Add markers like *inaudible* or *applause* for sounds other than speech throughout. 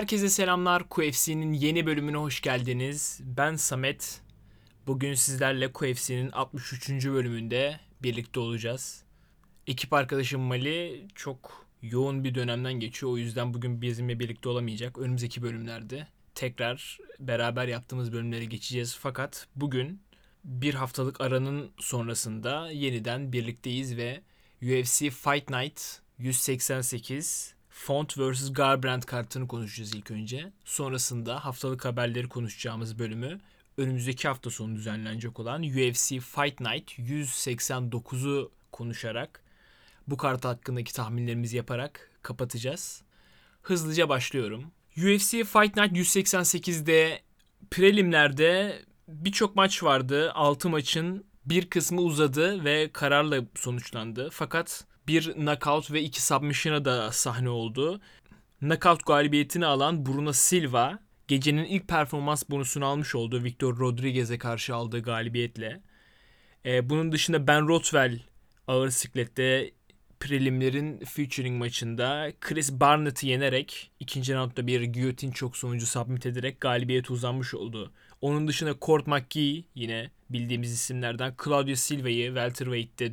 Herkese selamlar. QFC'nin yeni bölümüne hoş geldiniz. Ben Samet. Bugün sizlerle QFC'nin 63. bölümünde birlikte olacağız. Ekip arkadaşım Mali çok yoğun bir dönemden geçiyor. O yüzden bugün bizimle birlikte olamayacak. Önümüzdeki bölümlerde tekrar beraber yaptığımız bölümlere geçeceğiz. Fakat bugün bir haftalık aranın sonrasında yeniden birlikteyiz ve UFC Fight Night 188 Font vs. Garbrandt kartını konuşacağız ilk önce. Sonrasında haftalık haberleri konuşacağımız bölümü önümüzdeki hafta sonu düzenlenecek olan UFC Fight Night 189'u konuşarak bu kart hakkındaki tahminlerimizi yaparak kapatacağız. Hızlıca başlıyorum. UFC Fight Night 188'de prelimlerde birçok maç vardı. 6 maçın bir kısmı uzadı ve kararla sonuçlandı. Fakat bir knockout ve iki submission'a da sahne oldu. Knockout galibiyetini alan Bruno Silva gecenin ilk performans bonusunu almış oldu Victor Rodriguez'e karşı aldığı galibiyetle. Ee, bunun dışında Ben Rothwell ağır siklette prelimlerin featuring maçında Chris Barnett'ı yenerek ikinci roundda bir guillotine çok sonucu submit ederek galibiyete uzanmış oldu. Onun dışında Court McGee yine bildiğimiz isimlerden Claudio Silva'yı welterweight'te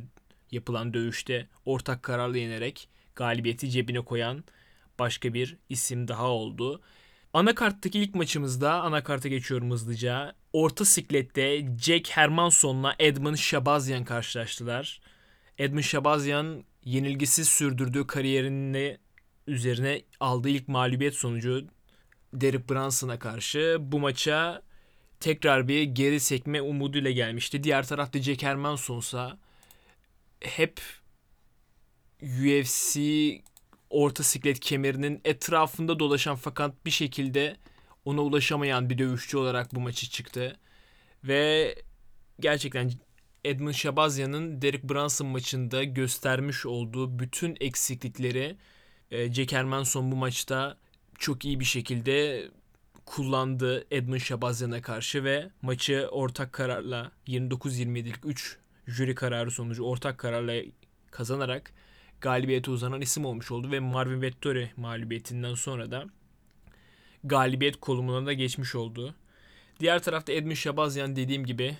yapılan dövüşte ortak kararla yenerek galibiyeti cebine koyan başka bir isim daha oldu. Anakarttaki ilk maçımızda anakarta geçiyorum hızlıca. Orta siklette Jack Hermanson'la Edmund Shabazian karşılaştılar. Edmund Shabazian yenilgisiz sürdürdüğü kariyerinde üzerine aldığı ilk mağlubiyet sonucu Derek Brunson'a karşı bu maça tekrar bir geri sekme umuduyla gelmişti. Diğer tarafta Jack Hermanson'sa hep UFC orta siklet kemerinin etrafında dolaşan fakat bir şekilde ona ulaşamayan bir dövüşçü olarak bu maçı çıktı. Ve gerçekten Edmund Shabazian'ın Derek Brunson maçında göstermiş olduğu bütün eksiklikleri e, Jack Hermanson bu maçta çok iyi bir şekilde kullandı Edmund Shabazian'a karşı ve maçı ortak kararla 29-27'lik 3 jüri kararı sonucu ortak kararla kazanarak galibiyete uzanan isim olmuş oldu ve Marvin Vettori mağlubiyetinden sonra da galibiyet kolumuna da geçmiş oldu. Diğer tarafta Edmund Şabazyan dediğim gibi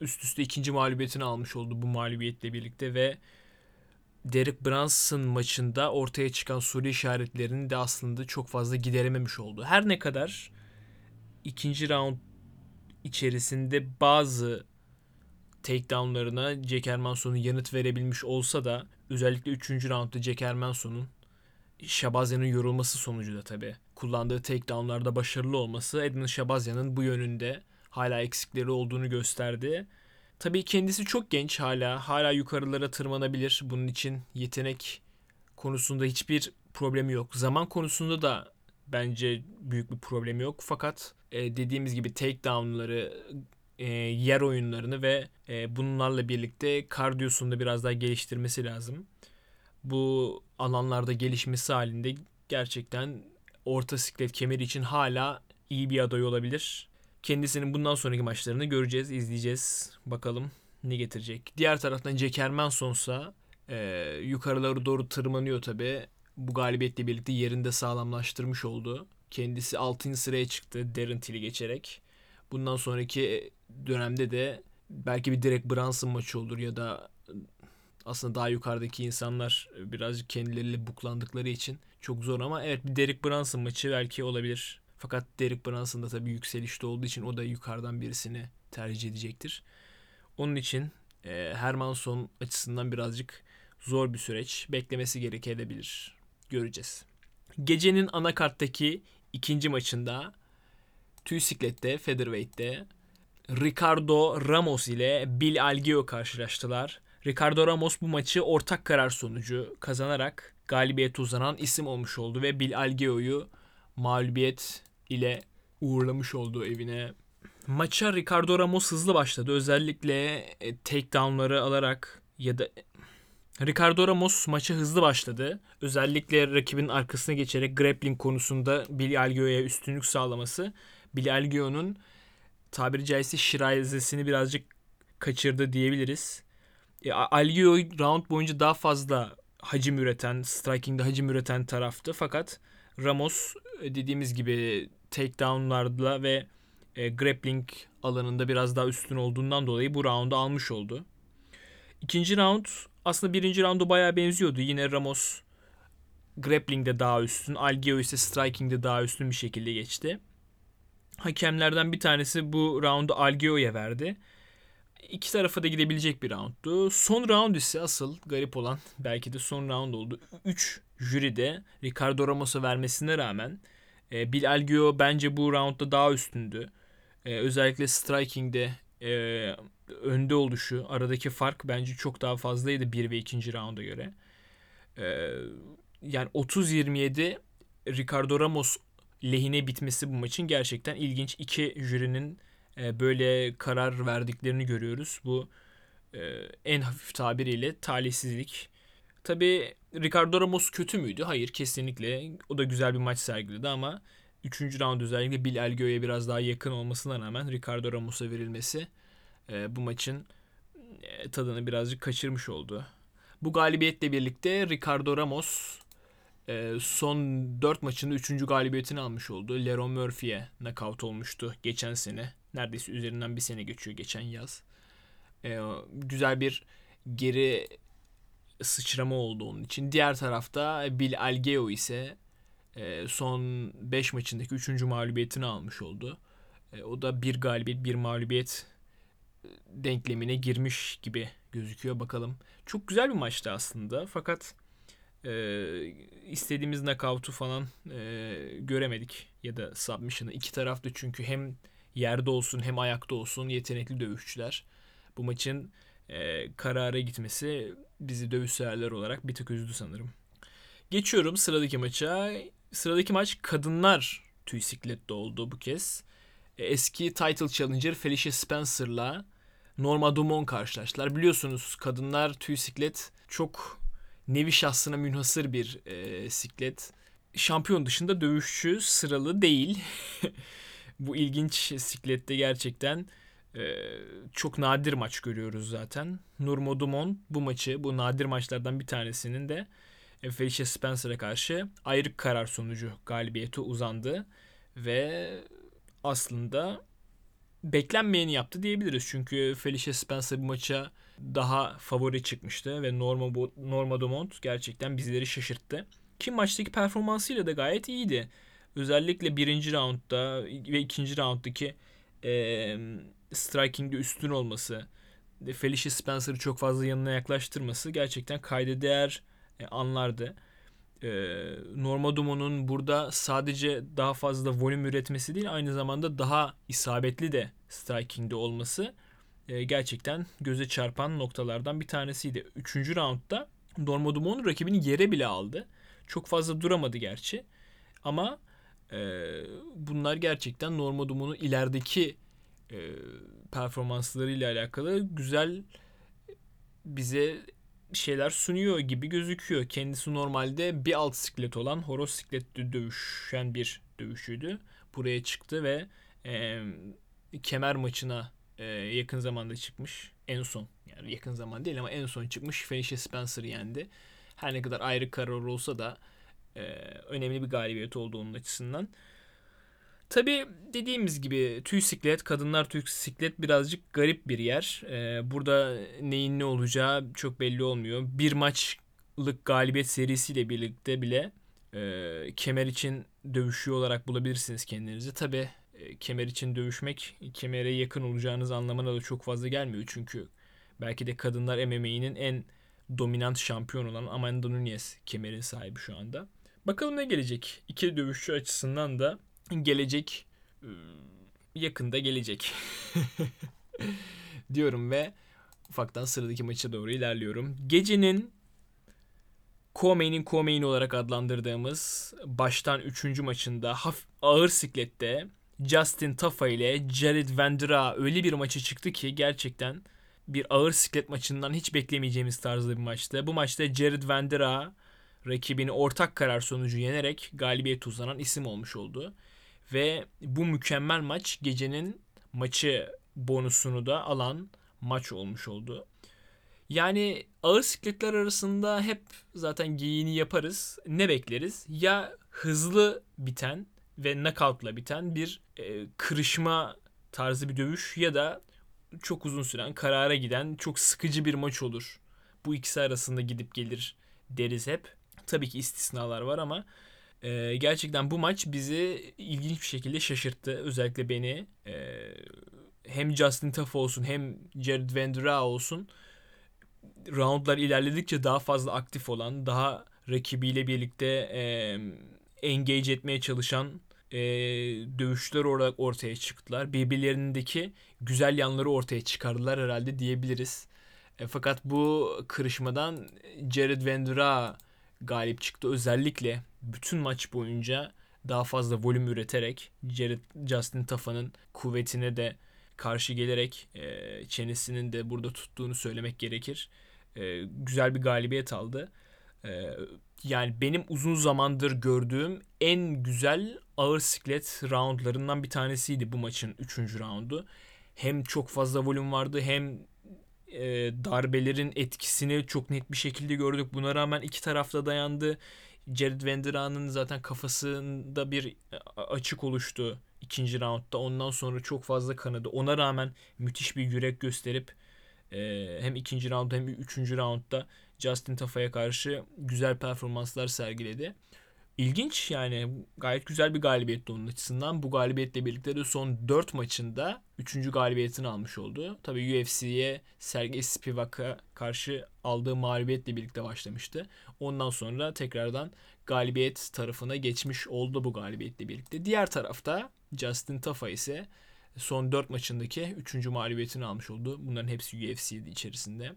üst üste ikinci mağlubiyetini almış oldu bu mağlubiyetle birlikte ve Derek Brunson maçında ortaya çıkan soru işaretlerini de aslında çok fazla giderememiş oldu. Her ne kadar ikinci round içerisinde bazı takedownlarına Jack Hermanson'un yanıt verebilmiş olsa da özellikle 3. roundda Jack Hermanson'un Şabazyan'ın yorulması sonucu da tabi kullandığı takedownlarda başarılı olması Edmund Şabazyan'ın bu yönünde hala eksikleri olduğunu gösterdi. Tabii kendisi çok genç hala. Hala yukarılara tırmanabilir. Bunun için yetenek konusunda hiçbir problemi yok. Zaman konusunda da bence büyük bir problemi yok. Fakat e, dediğimiz gibi takedownları, e, yer oyunlarını ve e, bunlarla birlikte kardiyosunu da biraz daha geliştirmesi lazım. Bu alanlarda gelişmesi halinde gerçekten orta siklet kemeri için hala iyi bir aday olabilir. Kendisinin bundan sonraki maçlarını göreceğiz, izleyeceğiz. Bakalım ne getirecek. Diğer taraftan Jack Hermanson'sa e, yukarıları doğru tırmanıyor tabi. Bu galibiyetle birlikte yerinde sağlamlaştırmış oldu. Kendisi 6. sıraya çıktı Darren Till'i geçerek. Bundan sonraki dönemde de belki bir direkt Brunson maçı olur ya da aslında daha yukarıdaki insanlar birazcık kendileriyle buklandıkları için çok zor ama evet bir Derek Brunson maçı belki olabilir. Fakat Derek Brunson da tabii yükselişte olduğu için o da yukarıdan birisini tercih edecektir. Onun için e, Hermanson açısından birazcık zor bir süreç. Beklemesi gerekebilir. Göreceğiz. Gecenin anakarttaki ikinci maçında tüy siklette, featherweight'te Ricardo Ramos ile Bill Algeo karşılaştılar. Ricardo Ramos bu maçı ortak karar sonucu kazanarak galibiyete uzanan isim olmuş oldu ve Bill Algeo'yu mağlubiyet ile uğurlamış olduğu evine. Maça Ricardo Ramos hızlı başladı. Özellikle e, takedownları alarak ya da Ricardo Ramos maça hızlı başladı. Özellikle rakibin arkasına geçerek grappling konusunda Billy Algeo'ya üstünlük sağlaması Billy Algeo'nun tabiri caizse şirazesini birazcık kaçırdı diyebiliriz. E, Algeo round boyunca daha fazla hacim üreten, striking'de hacim üreten taraftı. Fakat Ramos e, dediğimiz gibi takedownlarla ve e, grappling alanında biraz daha üstün olduğundan dolayı bu roundu almış oldu. İkinci round aslında birinci roundu bayağı benziyordu. Yine Ramos grappling'de daha üstün. Algeo ise striking'de daha üstün bir şekilde geçti. Hakemlerden bir tanesi bu roundu Algeo'ya verdi. İki tarafa da gidebilecek bir rounddu. Son round ise asıl garip olan belki de son round oldu. 3 jüri de Ricardo Ramos'a vermesine rağmen e, Bill Algeo bence bu roundda daha üstündü. E, özellikle striking'de e, önde oluşu, aradaki fark bence çok daha fazlaydı 1 ve 2. rounda göre. E, yani 30-27 Ricardo Ramos lehine bitmesi bu maçın gerçekten ilginç. İki jürinin e, böyle karar verdiklerini görüyoruz. Bu e, en hafif tabiriyle talihsizlik. Tabi Ricardo Ramos kötü müydü? Hayır kesinlikle. O da güzel bir maç sergiledi ama 3. round özellikle Bill Elgio'ya biraz daha yakın olmasına rağmen Ricardo Ramos'a verilmesi e, bu maçın tadını birazcık kaçırmış oldu. Bu galibiyetle birlikte Ricardo Ramos e, son 4 maçında 3. galibiyetini almış oldu. Leron Murphy'ye knockout olmuştu geçen sene. Neredeyse üzerinden bir sene geçiyor geçen yaz. E, güzel bir geri sıçrama oldu onun için. Diğer tarafta Bill Algeo ise e, son 5 maçındaki 3. mağlubiyetini almış oldu. E, o da bir galibiyet bir mağlubiyet e, denklemine girmiş gibi gözüküyor bakalım. Çok güzel bir maçtı aslında fakat e, istediğimiz knockout'u falan e, göremedik ya da submission'ı. İki tarafta çünkü hem yerde olsun hem ayakta olsun yetenekli dövüşçüler. Bu maçın e, karara gitmesi bizi dövüş severler olarak bir tık üzdü sanırım. Geçiyorum sıradaki maça. Sıradaki maç kadınlar tüy siklette oldu bu kez. E, eski title challenger Felicia Spencer'la Norma Dumont karşılaştılar. Biliyorsunuz kadınlar tüy siklet çok nevi şahsına münhasır bir e, siklet. Şampiyon dışında dövüşçü sıralı değil. *laughs* bu ilginç siklette gerçekten e, çok nadir maç görüyoruz zaten. Nurmo Dumont bu maçı, bu nadir maçlardan bir tanesinin de Felicia Spencer'a karşı ayrık karar sonucu galibiyeti uzandı. Ve aslında beklenmeyeni yaptı diyebiliriz. Çünkü Felicia Spencer bu maça daha favori çıkmıştı ve Norma, Norma Dumont gerçekten bizleri şaşırttı. Ki maçtaki performansıyla da gayet iyiydi. Özellikle birinci roundda ve ikinci rounddaki e, striking'de üstün olması, Felicia Spencer'ı çok fazla yanına yaklaştırması gerçekten kayda değer e, anlardı. E, Norma Dumont'un burada sadece daha fazla volüm üretmesi değil aynı zamanda daha isabetli de striking'de olması e, gerçekten göze çarpan noktalardan bir tanesiydi. Üçüncü roundda Norma Dumont rakibini yere bile aldı. Çok fazla duramadı gerçi. Ama e, bunlar gerçekten Norma Dumont'un ilerideki e, performanslarıyla alakalı güzel bize şeyler sunuyor gibi gözüküyor. Kendisi normalde bir alt siklet olan horoz sikletli dövüşen bir dövüşçüydü. Buraya çıktı ve e, kemer maçına e, yakın zamanda çıkmış. En son yani yakın zaman değil ama en son çıkmış Felicia Spencer yendi. Her ne kadar ayrı karar olsa da e, önemli bir galibiyet oldu açısından. Tabi dediğimiz gibi tüy siklet, kadınlar tüy siklet birazcık garip bir yer. Ee, burada neyin ne olacağı çok belli olmuyor. Bir maçlık galibiyet serisiyle birlikte bile e, kemer için dövüşüyor olarak bulabilirsiniz kendinizi. Tabi kemer için dövüşmek kemere yakın olacağınız anlamına da çok fazla gelmiyor. Çünkü belki de kadınlar MMA'nin en dominant şampiyon olan Amanda Nunes kemerin sahibi şu anda. Bakalım ne gelecek. İki dövüşçü açısından da gelecek ıı, yakında gelecek *laughs* diyorum ve ufaktan sıradaki maça doğru ilerliyorum. Gecenin Co-Main'in Co-Main olarak adlandırdığımız baştan 3. maçında hafif, ağır siklette Justin Tafa ile Jared Vandera öyle bir maçı çıktı ki gerçekten bir ağır siklet maçından hiç beklemeyeceğimiz tarzda bir maçtı. Bu maçta Jared Vandera rakibini ortak karar sonucu yenerek galibiyet uzanan isim olmuş oldu. Ve bu mükemmel maç gecenin maçı bonusunu da alan maç olmuş oldu. Yani ağır sikletler arasında hep zaten giyini yaparız. Ne bekleriz? Ya hızlı biten ve knockout'la biten bir e, kırışma tarzı bir dövüş ya da çok uzun süren karara giden çok sıkıcı bir maç olur. Bu ikisi arasında gidip gelir deriz hep. Tabii ki istisnalar var ama e, gerçekten bu maç bizi ilginç bir şekilde şaşırttı. Özellikle beni. E, hem Justin Tough olsun hem Jared Vendera olsun roundlar ilerledikçe daha fazla aktif olan, daha rakibiyle birlikte e, engage etmeye çalışan e, dövüşler olarak ortaya çıktılar. Birbirlerindeki güzel yanları ortaya çıkardılar herhalde diyebiliriz. E, fakat bu kırışmadan Jared Vendera galip çıktı. Özellikle bütün maç boyunca daha fazla volüm üreterek Jared Justin Tafa'nın kuvvetine de karşı gelerek e, çenesinin de burada tuttuğunu söylemek gerekir. E, güzel bir galibiyet aldı. E, yani benim uzun zamandır gördüğüm en güzel ağır siklet roundlarından bir tanesiydi bu maçın 3. roundu. Hem çok fazla volüm vardı hem e, darbelerin etkisini çok net bir şekilde gördük. Buna rağmen iki tarafta dayandı. Jared Vendera'nın zaten kafasında bir açık oluştu ikinci roundda. Ondan sonra çok fazla kanadı. Ona rağmen müthiş bir yürek gösterip e, hem ikinci roundda hem üçüncü roundda Justin Tafa'ya karşı güzel performanslar sergiledi. İlginç yani gayet güzel bir galibiyetti onun açısından. Bu galibiyetle birlikte de son 4 maçında 3. galibiyetini almış oldu. Tabi UFC'ye Sergey Spivak'a karşı aldığı mağlubiyetle birlikte başlamıştı. Ondan sonra tekrardan galibiyet tarafına geçmiş oldu bu galibiyetle birlikte. Diğer tarafta Justin Tafa ise son 4 maçındaki 3. mağlubiyetini almış oldu. Bunların hepsi UFC'di içerisinde.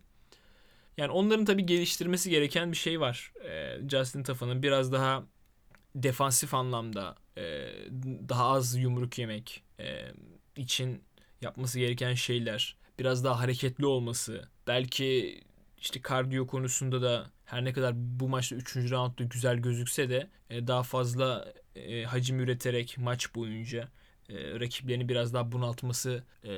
Yani onların tabi geliştirmesi gereken bir şey var. Ee, Justin Tafa'nın biraz daha defansif anlamda e, daha az yumruk yemek e, için yapması gereken şeyler, biraz daha hareketli olması, belki işte kardiyo konusunda da her ne kadar bu maçta 3. roundda güzel gözükse de e, daha fazla e, hacim üreterek maç boyunca e, rakiplerini biraz daha bunaltması e,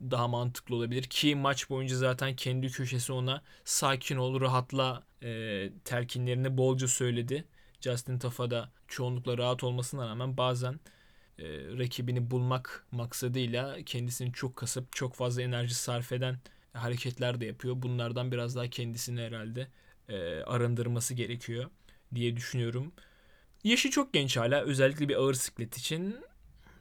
daha mantıklı olabilir ki maç boyunca zaten kendi köşesi ona sakin ol, rahatla e, telkinlerini bolca söyledi. Justin Tafa'da çoğunlukla rahat olmasına rağmen bazen e, rakibini bulmak maksadıyla kendisini çok kasıp çok fazla enerji sarf eden hareketler de yapıyor. Bunlardan biraz daha kendisini herhalde e, arındırması gerekiyor diye düşünüyorum. Yaşı çok genç hala özellikle bir ağır siklet için.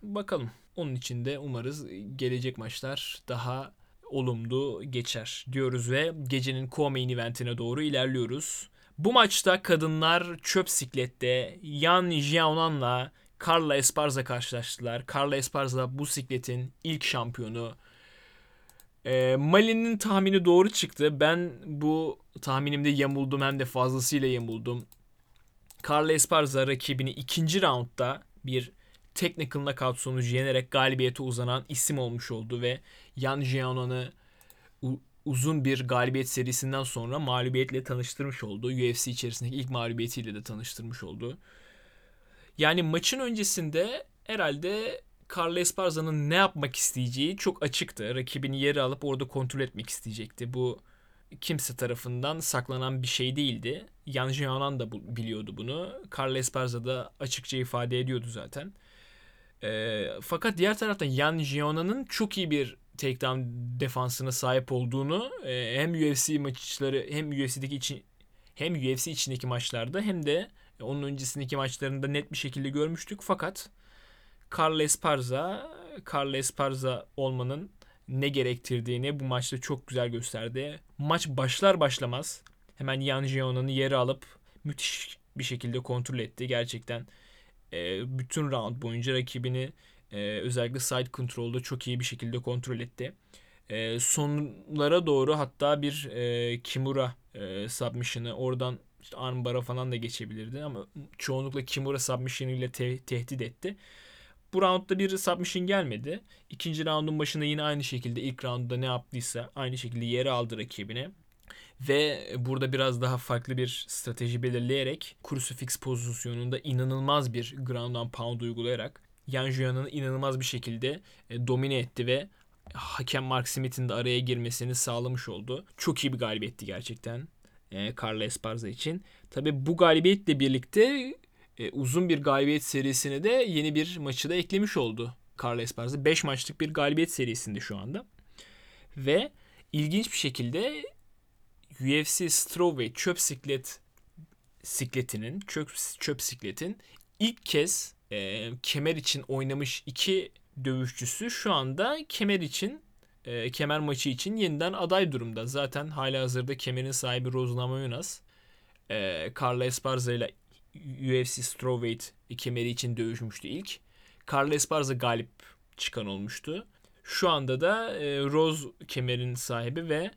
Bakalım. Onun için de umarız gelecek maçlar daha olumlu geçer diyoruz ve gecenin co-main eventine doğru ilerliyoruz. Bu maçta kadınlar çöp siklette Yan Jiaonan'la Carla Esparza karşılaştılar. Carla Esparza bu sikletin ilk şampiyonu. E, Mali'nin tahmini doğru çıktı. Ben bu tahminimde yamuldum hem de fazlasıyla yamuldum. Carla Esparza rakibini ikinci roundda bir technical knockout sonucu yenerek galibiyete uzanan isim olmuş oldu ve Yan Jiaonan'ı uzun bir galibiyet serisinden sonra mağlubiyetle tanıştırmış oldu. UFC içerisindeki ilk mağlubiyetiyle de tanıştırmış oldu. Yani maçın öncesinde herhalde Carl Esparza'nın ne yapmak isteyeceği çok açıktı. Rakibini yere alıp orada kontrol etmek isteyecekti. Bu kimse tarafından saklanan bir şey değildi. Yan Jianan da biliyordu bunu. Carl Esparza da açıkça ifade ediyordu zaten. E, fakat diğer taraftan Yan Jiana'nın çok iyi bir takedown defansına sahip olduğunu e, hem UFC maçları hem UFC'deki için hem UFC içindeki maçlarda hem de onun öncesindeki maçlarında net bir şekilde görmüştük. Fakat Carles Parza, Carles Parza olmanın ne gerektirdiğini bu maçta çok güzel gösterdi. Maç başlar başlamaz hemen Yan Jiana'nı yere alıp müthiş bir şekilde kontrol etti. Gerçekten e, bütün round boyunca rakibini e, özellikle side control'da çok iyi bir şekilde kontrol etti. E, sonlara doğru hatta bir e, Kimura e, submission'ı oradan işte armbara falan da geçebilirdi ama çoğunlukla Kimura submission ile te- tehdit etti. Bu roundda bir submission gelmedi. İkinci roundun başında yine aynı şekilde ilk roundda ne yaptıysa aynı şekilde yere aldı rakibine. Ve burada biraz daha farklı bir strateji belirleyerek crucifix pozisyonunda inanılmaz bir ground and pound uygulayarak Yan Juan'ı inanılmaz bir şekilde e, domine etti ve hakem Mark Smith'in de araya girmesini sağlamış oldu. Çok iyi bir galibiyetti gerçekten. E, Carla Esparza için. Tabi bu galibiyetle birlikte e, uzun bir galibiyet serisine de yeni bir maçı da eklemiş oldu. Carla Esparza 5 maçlık bir galibiyet serisinde şu anda. Ve ilginç bir şekilde UFC Strawweight çöp siklet sikletinin çöp, çöp sikletin ilk kez e, kemer için oynamış iki dövüşçüsü şu anda kemer için e, kemer maçı için yeniden aday durumda. Zaten hala hazırda kemerin sahibi Rose Namajunas e, Carla Esparza ile UFC Strawweight kemeri için dövüşmüştü ilk. Carla Esparza galip çıkan olmuştu. Şu anda da e, Rose kemerin sahibi ve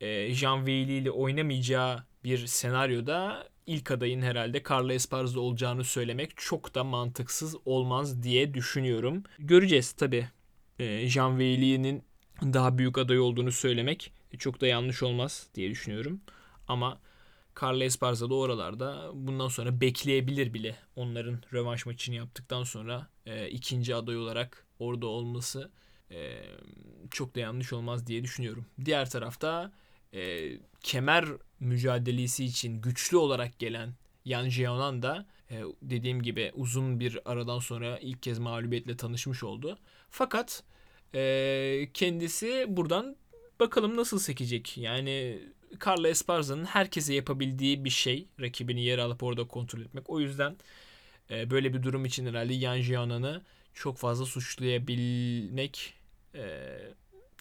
e, Jean Weili ile oynamayacağı bir senaryoda ilk adayın herhalde Carla Esparza olacağını söylemek çok da mantıksız olmaz diye düşünüyorum. Göreceğiz tabi. E, Jean Weili'nin daha büyük aday olduğunu söylemek çok da yanlış olmaz diye düşünüyorum. Ama Carla Esparza da oralarda bundan sonra bekleyebilir bile. Onların rövanş maçını yaptıktan sonra e, ikinci aday olarak orada olması e, çok da yanlış olmaz diye düşünüyorum. Diğer tarafta e, kemer mücadelesi için güçlü olarak gelen Yan Jeonan da e, dediğim gibi uzun bir aradan sonra ilk kez mağlubiyetle tanışmış oldu. Fakat e, kendisi buradan bakalım nasıl sekecek. Yani Carla Esparza'nın herkese yapabildiği bir şey rakibini yer alıp orada kontrol etmek. O yüzden e, böyle bir durum için herhalde Yan Jeonan'ı çok fazla suçlayabilmek e,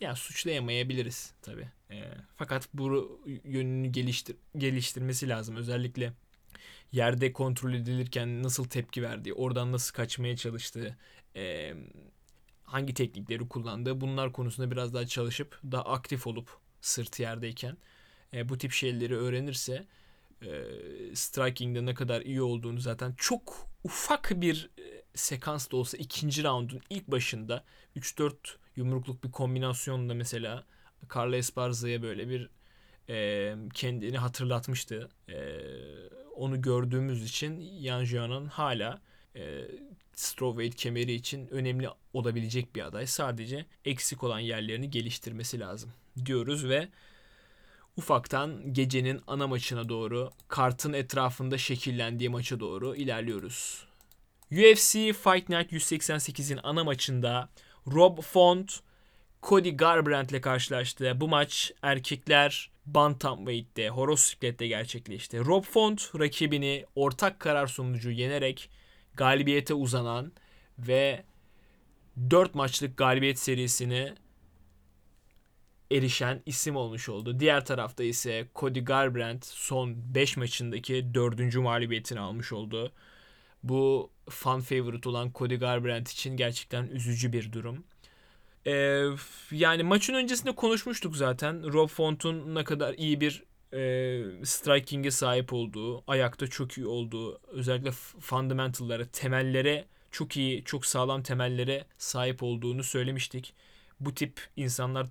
yani suçlayamayabiliriz tabi. E, fakat bu yönünü geliştir geliştirmesi lazım. Özellikle yerde kontrol edilirken nasıl tepki verdiği, oradan nasıl kaçmaya çalıştığı, e, hangi teknikleri kullandığı bunlar konusunda biraz daha çalışıp daha aktif olup sırtı yerdeyken e, bu tip şeyleri öğrenirse e, striking'de ne kadar iyi olduğunu zaten çok ufak bir e, sekans da olsa ikinci roundun ilk başında 3-4 yumrukluk bir kombinasyonla mesela Carla Esparza'ya böyle bir e, kendini hatırlatmıştı. E, onu gördüğümüz için Yan Jian'ın hala e, strawweight kemeri için önemli olabilecek bir aday. Sadece eksik olan yerlerini geliştirmesi lazım diyoruz ve ufaktan gecenin ana maçına doğru kartın etrafında şekillendiği maça doğru ilerliyoruz. UFC Fight Night 188'in ana maçında Rob Font Cody Garbrandt ile karşılaştı. Bu maç erkekler Bantamweight'te, Horosiklet'te gerçekleşti. Rob Font rakibini ortak karar sonucu yenerek galibiyete uzanan ve 4 maçlık galibiyet serisini erişen isim olmuş oldu. Diğer tarafta ise Cody Garbrandt son 5 maçındaki 4. mağlubiyetini almış oldu. Bu fan favorite olan Cody Garbrandt için gerçekten üzücü bir durum. Ee, yani maçın öncesinde konuşmuştuk zaten. Rob Font'un ne kadar iyi bir e, striking'e sahip olduğu, ayakta çok iyi olduğu, özellikle fundamental'lara, temellere çok iyi, çok sağlam temellere sahip olduğunu söylemiştik. Bu tip insanlar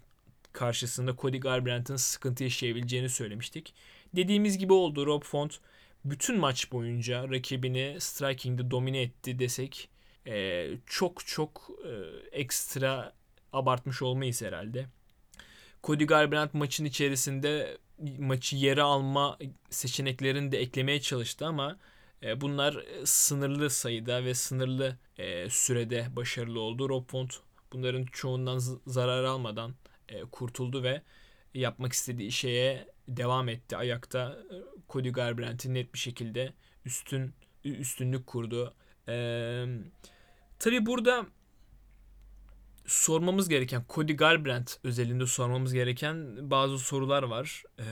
karşısında Cody Garbrandt'ın sıkıntı yaşayabileceğini söylemiştik. Dediğimiz gibi oldu. Rob Font bütün maç boyunca rakibini striking'de domine etti desek e, çok çok e, ekstra abartmış olmayız herhalde. Cody Garbrandt maçın içerisinde maçı yere alma seçeneklerini de eklemeye çalıştı ama e, bunlar sınırlı sayıda ve sınırlı e, sürede başarılı oldu. Rob Font bunların çoğundan zarar almadan e, kurtuldu ve yapmak istediği şeye devam etti. Ayakta e, Cody Garbrandt'i net bir şekilde üstün üstünlük kurdu. Ee, tabii burada sormamız gereken Cody Garbrandt özelinde sormamız gereken bazı sorular var. Ee,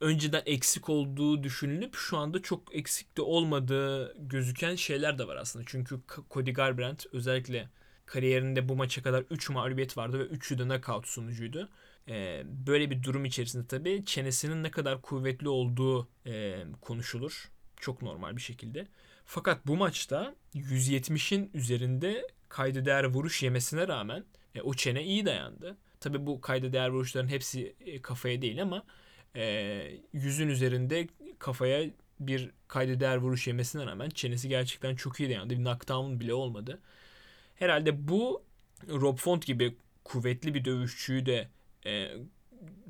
önceden eksik olduğu düşünülüp şu anda çok eksik de olmadığı gözüken şeyler de var aslında. Çünkü Cody Garbrandt özellikle kariyerinde bu maça kadar 3 mağlubiyet vardı ve 3'ü de knockout sonucuydu. Ee, böyle bir durum içerisinde tabii çenesinin ne kadar kuvvetli olduğu e, konuşulur. Çok normal bir şekilde. Fakat bu maçta 170'in üzerinde kayda değer vuruş yemesine rağmen e, o çene iyi dayandı. Tabii bu kayda değer vuruşların hepsi e, kafaya değil ama e, yüzün üzerinde kafaya bir kayda değer vuruş yemesine rağmen çenesi gerçekten çok iyi dayandı. Bir knockdown bile olmadı. Herhalde bu Rob Font gibi kuvvetli bir dövüşçüyü de e,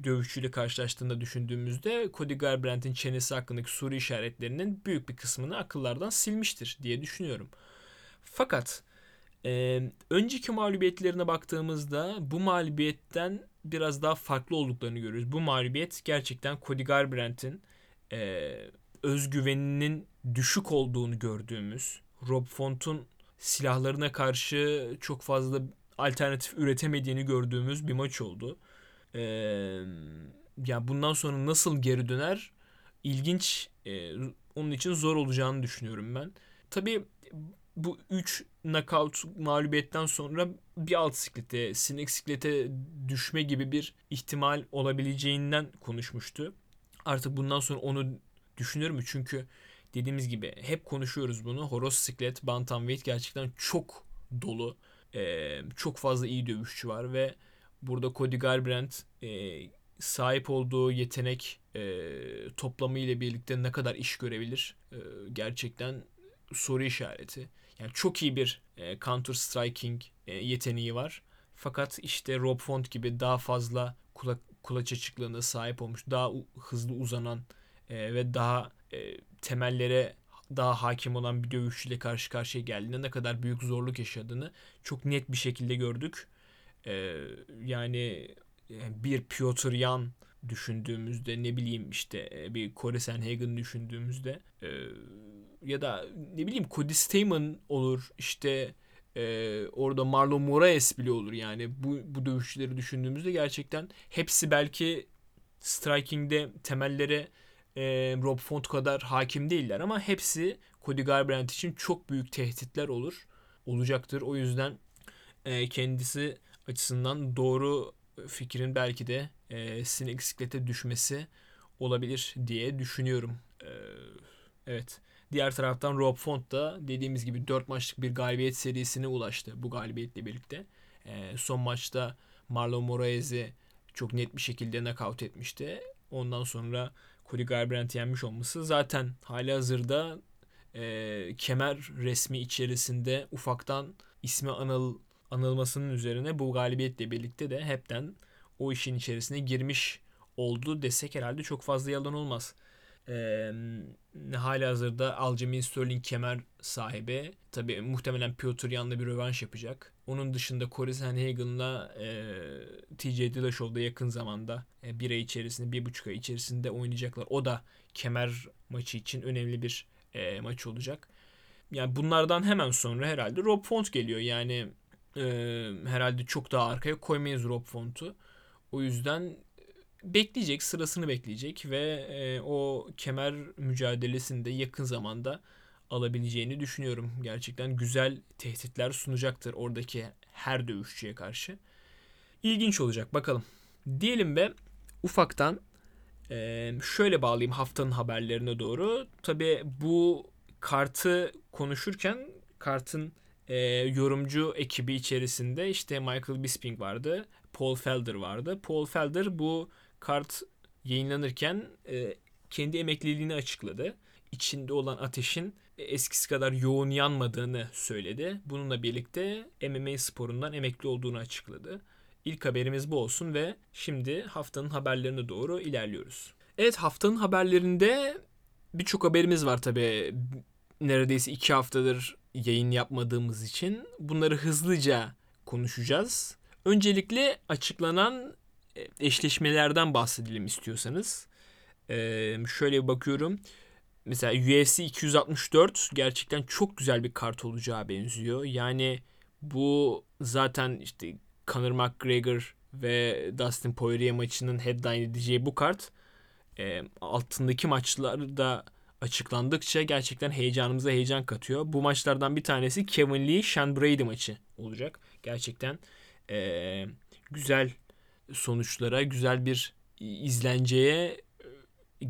dövüşçüyle karşılaştığında düşündüğümüzde Cody Garbrandt'in çenesi hakkındaki soru işaretlerinin büyük bir kısmını akıllardan silmiştir diye düşünüyorum. Fakat e, önceki mağlubiyetlerine baktığımızda bu mağlubiyetten biraz daha farklı olduklarını görüyoruz. Bu mağlubiyet gerçekten Cody Garbrandt'in e, özgüveninin düşük olduğunu gördüğümüz, Rob Font'un silahlarına karşı çok fazla alternatif üretemediğini gördüğümüz bir maç oldu. Ee, ya bundan sonra nasıl geri döner ilginç e, onun için zor olacağını düşünüyorum ben. Tabii bu 3 knockout mağlubiyetten sonra bir alt siklete, sinek siklete düşme gibi bir ihtimal olabileceğinden konuşmuştu. Artık bundan sonra onu düşünür mü? Çünkü dediğimiz gibi hep konuşuyoruz bunu. Horoz siklet, bantamweight gerçekten çok dolu. Ee, çok fazla iyi dövüşçü var ve burada Cody Garbrandt e, sahip olduğu yetenek e, toplamı ile birlikte ne kadar iş görebilir? E, gerçekten soru işareti. Yani çok iyi bir e, counter striking e, yeteneği var. Fakat işte Rob Font gibi daha fazla kula, kulaç açıklığına sahip olmuş, daha hızlı uzanan e, ve daha e, temellere daha hakim olan bir dövüşçüyle karşı karşıya geldiğinde ne kadar büyük zorluk yaşadığını çok net bir şekilde gördük. E, yani bir Piotr Jan düşündüğümüzde ne bileyim işte e, bir Corey Sanhagen düşündüğümüzde e, ya da ne bileyim Cody Stamen olur işte e, orada Marlon Moraes bile olur yani bu, bu dövüşçüleri düşündüğümüzde gerçekten hepsi belki striking'de temellere e, Rob Font kadar hakim değiller ama hepsi Cody Garbrandt için çok büyük tehditler olur olacaktır. O yüzden e, kendisi açısından doğru fikrin belki de e, sizin bisiklete düşmesi olabilir diye düşünüyorum. E, evet. Diğer taraftan Rob Font da dediğimiz gibi 4 maçlık bir galibiyet serisine ulaştı bu galibiyetle birlikte. E, son maçta Marlon Moraes'i çok net bir şekilde knockout etmişti. Ondan sonra Cody Garbrandt yenmiş olması zaten hali hazırda e, kemer resmi içerisinde ufaktan ismi anıl anılmasının üzerine bu galibiyetle birlikte de hepten o işin içerisine girmiş oldu desek herhalde çok fazla yalan olmaz. Ee, hali hazırda Aljamain Sterling kemer sahibi. Tabi muhtemelen Piotr Yan'la bir rövanş yapacak. Onun dışında Corey Sanhagen'la e, TJ Dillashaw'da yakın zamanda e, bir ay içerisinde, bir buçuk ay içerisinde oynayacaklar. O da kemer maçı için önemli bir e, maç olacak. Yani bunlardan hemen sonra herhalde Rob Font geliyor. Yani e, herhalde çok daha arkaya koymayız Rob Font'u. O yüzden bekleyecek, sırasını bekleyecek ve e, o kemer mücadelesinde yakın zamanda alabileceğini düşünüyorum. Gerçekten güzel tehditler sunacaktır oradaki her dövüşçüye karşı. İlginç olacak bakalım. Diyelim ve ufaktan e, şöyle bağlayayım haftanın haberlerine doğru. Tabi bu kartı konuşurken kartın e, yorumcu ekibi içerisinde işte Michael Bisping vardı. Paul Felder vardı. Paul Felder bu kart yayınlanırken e, kendi emekliliğini açıkladı. İçinde olan ateşin eskisi kadar yoğun yanmadığını söyledi. Bununla birlikte MMA sporundan emekli olduğunu açıkladı. İlk haberimiz bu olsun ve şimdi haftanın haberlerine doğru ilerliyoruz. Evet haftanın haberlerinde birçok haberimiz var tabi. Neredeyse iki haftadır yayın yapmadığımız için bunları hızlıca konuşacağız. Öncelikle açıklanan e, eşleşmelerden bahsedelim istiyorsanız. Ee, şöyle bakıyorum. Mesela UFC 264 gerçekten çok güzel bir kart olacağı benziyor. Yani bu zaten işte Conor McGregor ve Dustin Poirier maçının headline edeceği bu kart e, altındaki maçlarda açıklandıkça gerçekten heyecanımıza heyecan katıyor. Bu maçlardan bir tanesi Kevin Lee Sean Brady maçı olacak. Gerçekten e, güzel sonuçlara, güzel bir izlenceye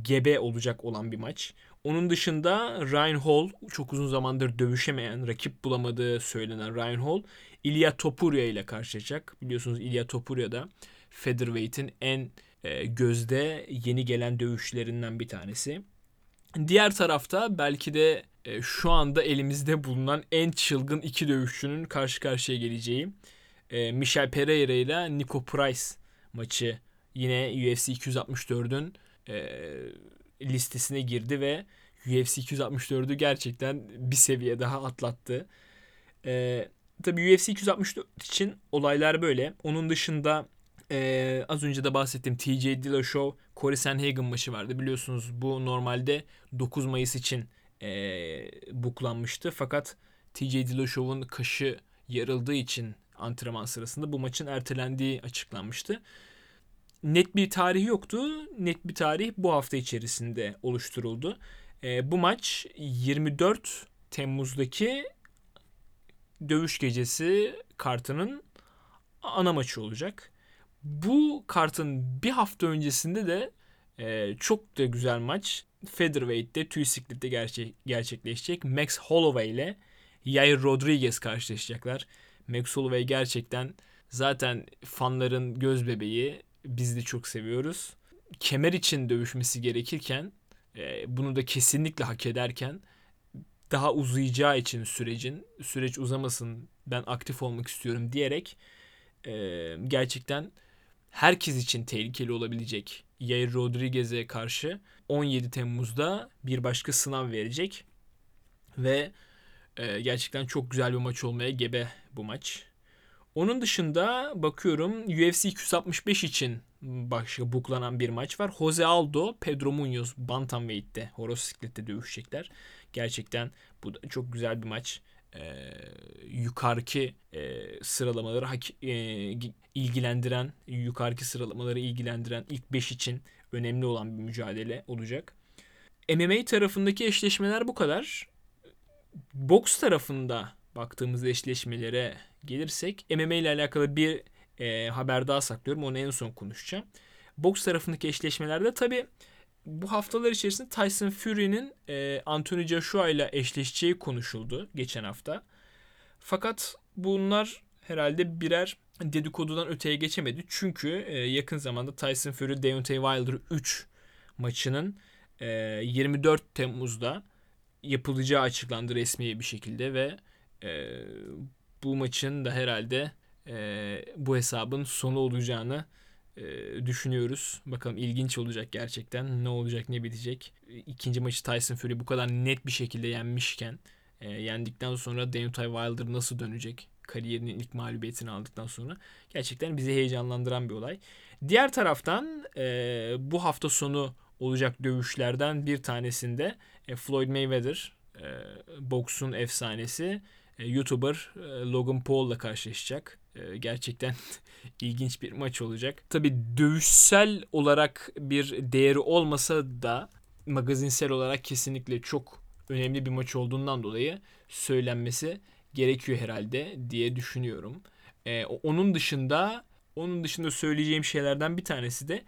gebe olacak olan bir maç. Onun dışında Ryan Hall çok uzun zamandır dövüşemeyen, rakip bulamadığı söylenen Ryan Hall Ilya Topuria ile karşılaşacak. Biliyorsunuz Ilya Topuria da featherweight'in en e, gözde yeni gelen dövüşçülerinden bir tanesi. Diğer tarafta belki de e, şu anda elimizde bulunan en çılgın iki dövüşçünün karşı karşıya geleceği e, Michel Pereira ile Nico Price maçı yine UFC 264'ün e, listesine girdi ve UFC 264'ü gerçekten bir seviye daha atlattı. E, tabii UFC 264 için olaylar böyle. Onun dışında e, az önce de bahsettiğim TJ Dillashaw Corey Sanhagen maçı vardı. Biliyorsunuz bu normalde 9 Mayıs için e, buklanmıştı. Fakat TJ Dillashaw'un kaşı yarıldığı için antrenman sırasında bu maçın ertelendiği açıklanmıştı. Net bir tarih yoktu. Net bir tarih bu hafta içerisinde oluşturuldu. E, bu maç 24 Temmuz'daki dövüş gecesi kartının ana maçı olacak. Bu kartın bir hafta öncesinde de e, çok da güzel maç Featherweight'te tüy siklette gerçek, gerçekleşecek. Max Holloway ile Yair Rodriguez karşılaşacaklar. Max Holloway gerçekten zaten fanların göz bebeği. Biz de çok seviyoruz. Kemer için dövüşmesi gerekirken e, bunu da kesinlikle hak ederken daha uzayacağı için sürecin süreç uzamasın ben aktif olmak istiyorum diyerek e, gerçekten herkes için tehlikeli olabilecek Yair Rodriguez'e karşı 17 Temmuz'da bir başka sınav verecek. Ve e, gerçekten çok güzel bir maç olmaya gebe bu maç. Onun dışında bakıyorum UFC 265 için başka buklanan bir maç var. Jose Aldo, Pedro Munoz Bantamweight'te, Horosiklet'te dövüşecekler. Gerçekten bu da çok güzel bir maç e, yukarıki e, sıralamaları e, ilgilendiren, yukarıki sıralamaları ilgilendiren ilk 5 için önemli olan bir mücadele olacak. MMA tarafındaki eşleşmeler bu kadar. Boks tarafında baktığımız eşleşmelere gelirsek MMA ile alakalı bir e, haber daha saklıyorum. Onu en son konuşacağım. Boks tarafındaki eşleşmelerde tabii bu haftalar içerisinde Tyson Fury'nin e, Anthony Joshua ile eşleşeceği konuşuldu geçen hafta. Fakat bunlar herhalde birer dedikodudan öteye geçemedi. Çünkü e, yakın zamanda Tyson Fury Deontay Wilder 3 maçının e, 24 Temmuz'da yapılacağı açıklandı resmi bir şekilde ve e, bu maçın da herhalde e, bu hesabın sonu olacağını e, düşünüyoruz. Bakalım ilginç olacak gerçekten. Ne olacak ne bitecek. İkinci maçı Tyson Fury bu kadar net bir şekilde yenmişken e, yendikten sonra Deontay Wilder nasıl dönecek? Kariyerinin ilk mağlubiyetini aldıktan sonra. Gerçekten bizi heyecanlandıran bir olay. Diğer taraftan e, bu hafta sonu olacak dövüşlerden bir tanesinde e, Floyd Mayweather e, boksun efsanesi e, YouTuber e, Logan Paul'la karşılaşacak. E, gerçekten *laughs* ilginç bir maç olacak. Tabi dövüşsel olarak bir değeri olmasa da magazinsel olarak kesinlikle çok önemli bir maç olduğundan dolayı söylenmesi gerekiyor herhalde diye düşünüyorum. Ee, onun dışında onun dışında söyleyeceğim şeylerden bir tanesi de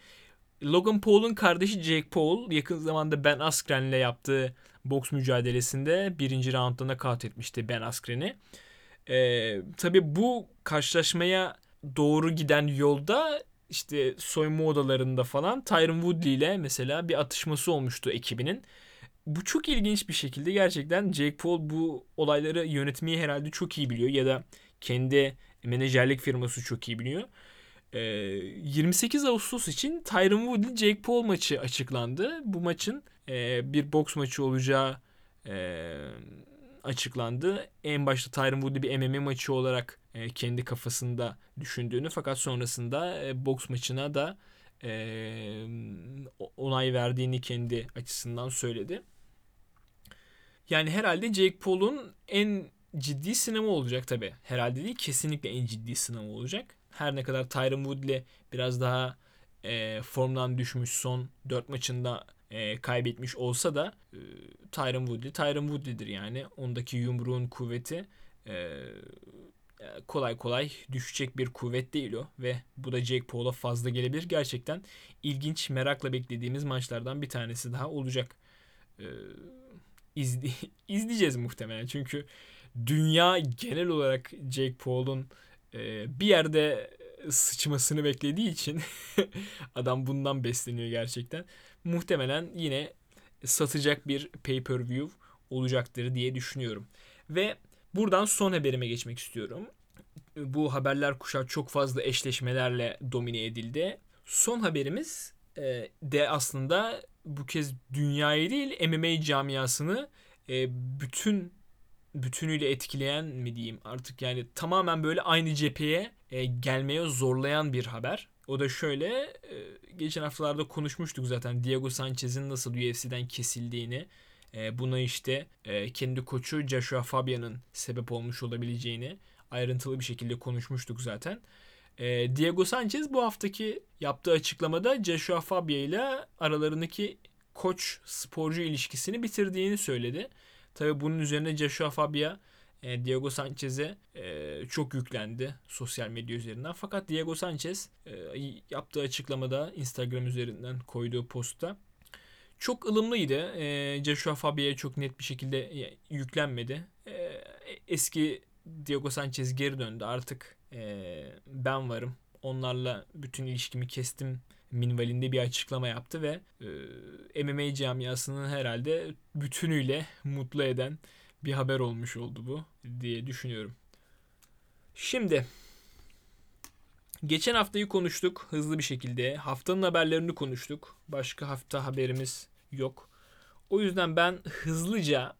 Logan Paul'un kardeşi Jake Paul yakın zamanda Ben Askren'le yaptığı boks mücadelesinde birinci roundda nakat etmişti Ben Askren'i. Ee, tabii bu karşılaşmaya doğru giden yolda işte soyunma odalarında falan Tyron Woodley ile mesela bir atışması olmuştu ekibinin. Bu çok ilginç bir şekilde gerçekten Jake Paul bu olayları yönetmeyi herhalde çok iyi biliyor ya da kendi menajerlik firması çok iyi biliyor. 28 ee, Ağustos için Tyron Woodley Jake Paul maçı açıklandı. Bu maçın e, bir boks maçı olacağı e, açıklandı. En başta Tyron Woodley bir MMA maçı olarak e, kendi kafasında düşündüğünü fakat sonrasında e, boks maçına da e, onay verdiğini kendi açısından söyledi. Yani herhalde Jake Paul'un en ciddi sinema olacak tabi. Herhalde değil kesinlikle en ciddi sinema olacak. Her ne kadar Tyron Woodley biraz daha e, formdan düşmüş son 4 maçında e, kaybetmiş olsa da e, Tyron Woodley Tyron Woodley'dir yani. Ondaki yumruğun kuvveti e, kolay kolay düşecek bir kuvvet değil o ve bu da Jake Paul'a fazla gelebilir. Gerçekten ilginç, merakla beklediğimiz maçlardan bir tanesi daha olacak. Ee, izle, *laughs* izleyeceğiz muhtemelen çünkü dünya genel olarak Jake Paul'un e, bir yerde sıçmasını beklediği için *laughs* adam bundan besleniyor gerçekten. Muhtemelen yine satacak bir pay-per-view olacaktır diye düşünüyorum. Ve buradan son haberime geçmek istiyorum. bu haberler kuşağı çok fazla eşleşmelerle domine edildi. Son haberimiz e, de aslında bu kez dünyayı değil MMA camiasını e, bütün bütünüyle etkileyen mi diyeyim artık yani tamamen böyle aynı cepheye e, gelmeye zorlayan bir haber. O da şöyle e, geçen haftalarda konuşmuştuk zaten Diego Sanchez'in nasıl UFC'den kesildiğini e, buna işte e, kendi koçu Joshua Fabian'ın sebep olmuş olabileceğini ayrıntılı bir şekilde konuşmuştuk zaten. Diego Sanchez bu haftaki yaptığı açıklamada Joshua Fabia ile aralarındaki koç sporcu ilişkisini bitirdiğini söyledi. Tabi bunun üzerine Joshua Fabia e, Diego Sanchez'e e, çok yüklendi sosyal medya üzerinden. Fakat Diego Sanchez e, yaptığı açıklamada Instagram üzerinden koyduğu postta çok ılımlıydı. E, Joshua Fabia'ya çok net bir şekilde e, yüklenmedi. E, eski Diego Sanchez geri döndü. Artık e, ben varım. Onlarla bütün ilişkimi kestim minvalinde bir açıklama yaptı ve e, MMA camiasının herhalde bütünüyle mutlu eden bir haber olmuş oldu bu diye düşünüyorum. Şimdi geçen haftayı konuştuk hızlı bir şekilde. Haftanın haberlerini konuştuk. Başka hafta haberimiz yok. O yüzden ben hızlıca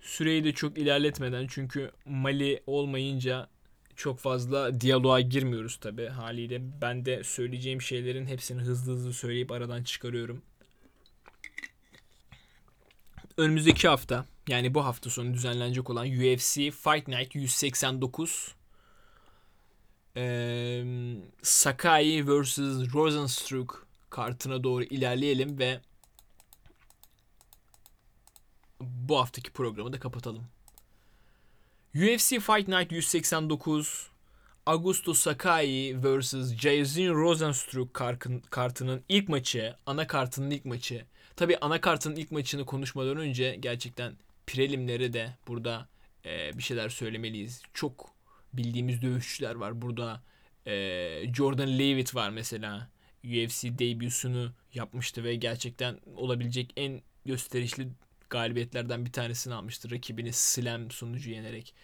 süreyi de çok ilerletmeden çünkü Mali olmayınca çok fazla diyaloğa girmiyoruz tabi haliyle. Ben de söyleyeceğim şeylerin hepsini hızlı hızlı söyleyip aradan çıkarıyorum. Önümüzdeki hafta yani bu hafta sonu düzenlenecek olan UFC Fight Night 189 ee, Sakai vs. Rosenstruck kartına doğru ilerleyelim ve bu haftaki programı da kapatalım. UFC Fight Night 189 Augusto Sakai vs. Jason Rosenstruck kartının ilk maçı, ana kartının ilk maçı. Tabi ana kartının ilk maçını konuşmadan önce gerçekten prelimleri de burada e, bir şeyler söylemeliyiz. Çok bildiğimiz dövüşçüler var. Burada e, Jordan Leavitt var mesela. UFC debüsünü yapmıştı ve gerçekten olabilecek en gösterişli galibiyetlerden bir tanesini almıştı. Rakibini slam sonucu yenerek.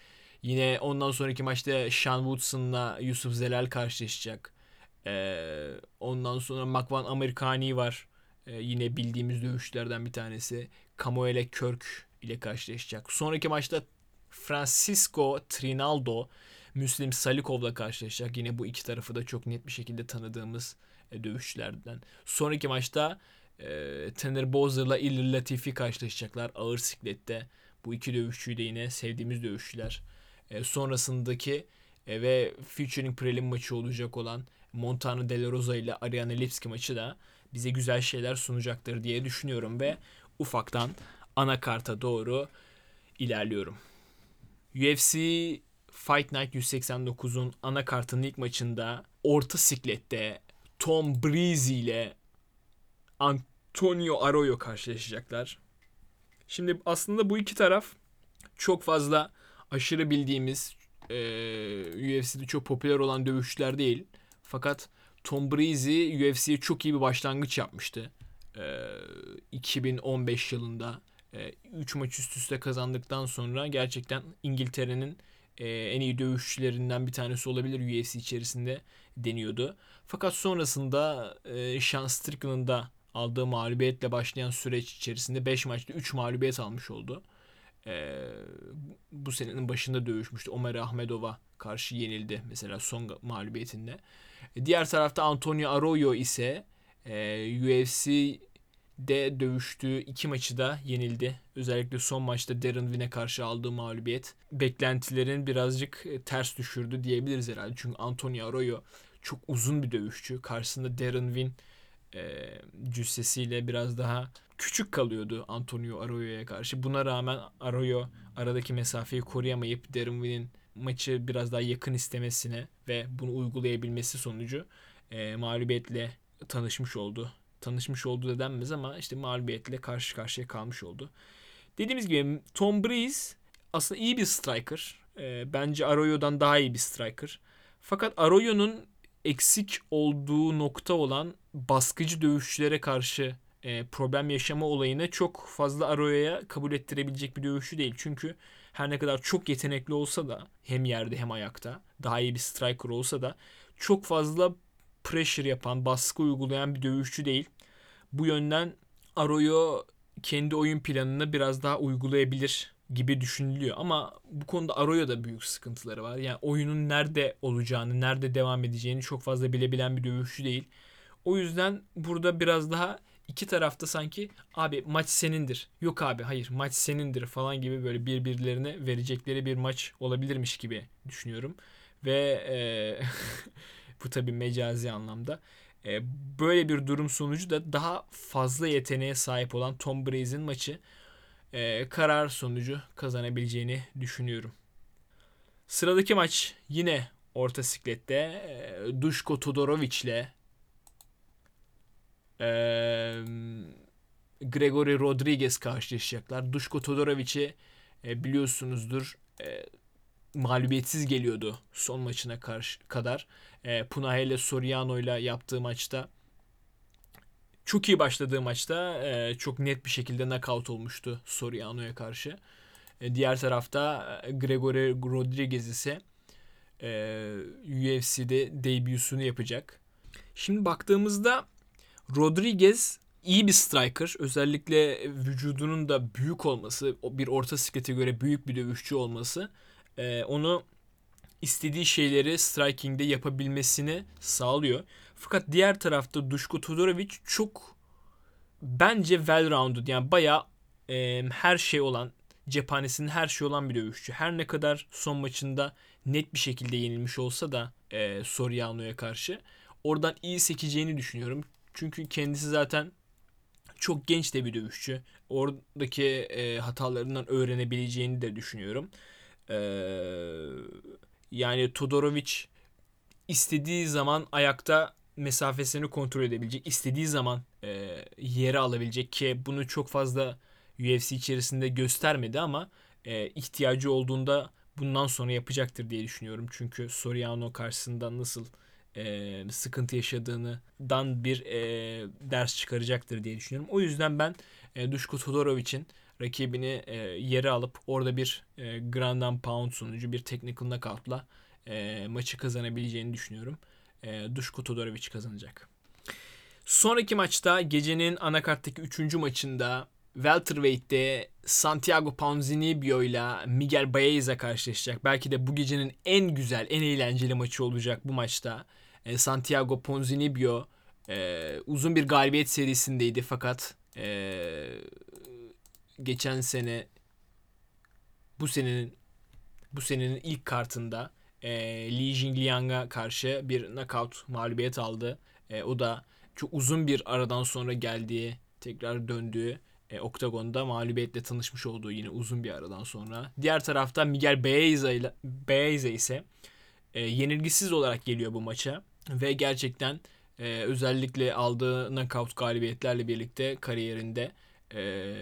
Yine ondan sonraki maçta Sean Woodson'la Yusuf Zelal karşılaşacak. Ee, ondan sonra Makvan Amerikani var. Ee, yine bildiğimiz dövüşlerden bir tanesi. Kamuele Körk ile karşılaşacak. Sonraki maçta Francisco Trinaldo Müslim Salikov'la karşılaşacak. Yine bu iki tarafı da çok net bir şekilde tanıdığımız e, dövüşçülerden. Sonraki maçta e, Tanner Bowser'la Ilir Latifi karşılaşacaklar ağır siklette. Bu iki dövüşçüyü de yine sevdiğimiz dövüşçüler. E, sonrasındaki e, ve featuring prelim maçı olacak olan Montana De La Rosa ile Ariane Lipski maçı da bize güzel şeyler sunacaktır diye düşünüyorum ve ufaktan anakarta doğru ilerliyorum. UFC Fight Night 189'un anakartının ilk maçında orta siklette Tom Breeze ile Antonio Arroyo karşılaşacaklar. Şimdi aslında bu iki taraf çok fazla aşırı bildiğimiz e, UFC'de çok popüler olan dövüşçüler değil. Fakat Tom Breezy UFC'ye çok iyi bir başlangıç yapmıştı. E, 2015 yılında 3 e, maç üst üste kazandıktan sonra gerçekten İngiltere'nin e, en iyi dövüşçülerinden bir tanesi olabilir UFC içerisinde deniyordu. Fakat sonrasında e, Sean Strickland'da aldığı mağlubiyetle başlayan süreç içerisinde 5 maçta 3 mağlubiyet almış oldu. E, bu senenin başında dövüşmüştü. Omer Ahmedov'a karşı yenildi mesela son mağlubiyetinde. E, diğer tarafta Antonio Arroyo ise e, UFC'de dövüştüğü iki maçı da yenildi. Özellikle son maçta Darren Win'e karşı aldığı mağlubiyet beklentilerin birazcık e, ters düşürdü diyebiliriz herhalde. Çünkü Antonio Arroyo çok uzun bir dövüşçü. Karşısında Darren Win e, cüssesiyle biraz daha küçük kalıyordu Antonio Arroyo'ya karşı. Buna rağmen Arroyo aradaki mesafeyi koruyamayıp Darren Win'in maçı biraz daha yakın istemesine ve bunu uygulayabilmesi sonucu e, mağlubiyetle tanışmış oldu. Tanışmış oldu da denmez ama işte mağlubiyetle karşı karşıya kalmış oldu. Dediğimiz gibi Tom Breeze aslında iyi bir striker. E, bence Arroyo'dan daha iyi bir striker. Fakat Arroyo'nun eksik olduğu nokta olan baskıcı dövüşçülere karşı e, problem yaşama olayını çok fazla Arroyo'ya kabul ettirebilecek bir dövüşçü değil. Çünkü her ne kadar çok yetenekli olsa da hem yerde hem ayakta daha iyi bir striker olsa da çok fazla pressure yapan, baskı uygulayan bir dövüşçü değil. Bu yönden Arroyo kendi oyun planını biraz daha uygulayabilir gibi düşünülüyor. Ama bu konuda Arroyo'da büyük sıkıntıları var. Yani oyunun nerede olacağını, nerede devam edeceğini çok fazla bilebilen bir dövüşçü değil. O yüzden burada biraz daha iki tarafta sanki abi maç senindir. Yok abi hayır maç senindir falan gibi böyle birbirlerine verecekleri bir maç olabilirmiş gibi düşünüyorum. Ve e, *laughs* bu tabi mecazi anlamda. E, böyle bir durum sonucu da daha fazla yeteneğe sahip olan Tom Braze'in maçı e, karar sonucu kazanabileceğini düşünüyorum. Sıradaki maç yine orta siklette e, Duško Todorovic ile e, Gregory Rodriguez karşılaşacaklar. Duško Todorovic'i e, biliyorsunuzdur e, mağlubiyetsiz geliyordu son maçına karşı kadar. E, Punahele Soriano ile yaptığı maçta çok iyi başladığı maçta e, çok net bir şekilde knockout olmuştu Soriano'ya karşı. E, diğer tarafta e, Gregory Rodriguez ise e, UFC'de debüsünü yapacak. Şimdi baktığımızda Rodriguez iyi bir striker. Özellikle vücudunun da büyük olması, bir orta siklete göre büyük bir dövüşçü olması e, onu istediği şeyleri striking'de yapabilmesini sağlıyor. Fakat diğer tarafta Duško Todorovic çok bence well rounded yani baya e, her şey olan cephanesinin her şey olan bir dövüşçü. Her ne kadar son maçında net bir şekilde yenilmiş olsa da e, Soriano'ya karşı oradan iyi sekeceğini düşünüyorum. Çünkü kendisi zaten çok genç de bir dövüşçü. Oradaki e, hatalarından öğrenebileceğini de düşünüyorum. E, yani Todorovic istediği zaman ayakta mesafesini kontrol edebilecek, istediği zaman e, yere alabilecek ki bunu çok fazla UFC içerisinde göstermedi ama e, ihtiyacı olduğunda bundan sonra yapacaktır diye düşünüyorum. Çünkü Soriano karşısında nasıl e, sıkıntı yaşadığını dan bir e, ders çıkaracaktır diye düşünüyorum. O yüzden ben e, Duško Todorovic'in rakibini e, yere alıp orada bir e, ground and pound sonucu bir technical knockout'la e, maçı kazanabileceğini düşünüyorum. E, Duško Todorovic kazanacak. Sonraki maçta gecenin anakarttaki 3. maçında Welterweight'te Santiago Ponzinibbio ile Miguel Baeza karşılaşacak. Belki de bu gecenin en güzel, en eğlenceli maçı olacak bu maçta. E, Santiago Ponzinibbio e, uzun bir galibiyet serisindeydi fakat e, geçen sene bu senenin bu senenin ilk kartında e, Li Jingliang'a karşı bir knockout mağlubiyet aldı. E, o da çok uzun bir aradan sonra geldiği, tekrar döndüğü e, oktagonda mağlubiyetle tanışmış olduğu yine uzun bir aradan sonra. Diğer tarafta Miguel Baeza ile Baeza ise e, yenilgisiz olarak geliyor bu maça ve gerçekten e, özellikle aldığı knockout galibiyetlerle birlikte kariyerinde e,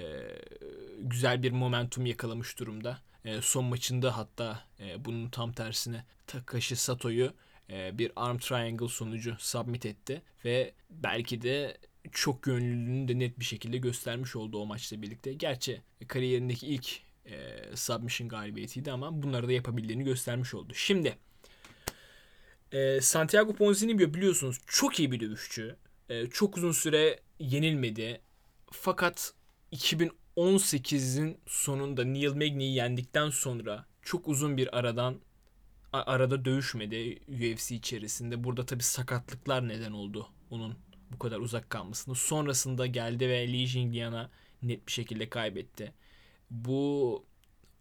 güzel bir momentum yakalamış durumda. E, son maçında hatta e, bunun tam tersine Takashi Sato'yu e, bir arm triangle sonucu submit etti ve belki de çok gönüllülüğünü de net bir şekilde göstermiş oldu o maçla birlikte. Gerçi kariyerindeki ilk e, submission galibiyetiydi ama bunları da yapabildiğini göstermiş oldu. Şimdi e, Santiago Ponzinibbio biliyorsunuz çok iyi bir dövüşçü. E, çok uzun süre yenilmedi. Fakat 2018'in sonunda Neil Magny'yi yendikten sonra çok uzun bir aradan arada dövüşmedi UFC içerisinde. Burada tabi sakatlıklar neden oldu onun bu kadar uzak kalmasını. Sonrasında geldi ve Li Jingliang'a net bir şekilde kaybetti. Bu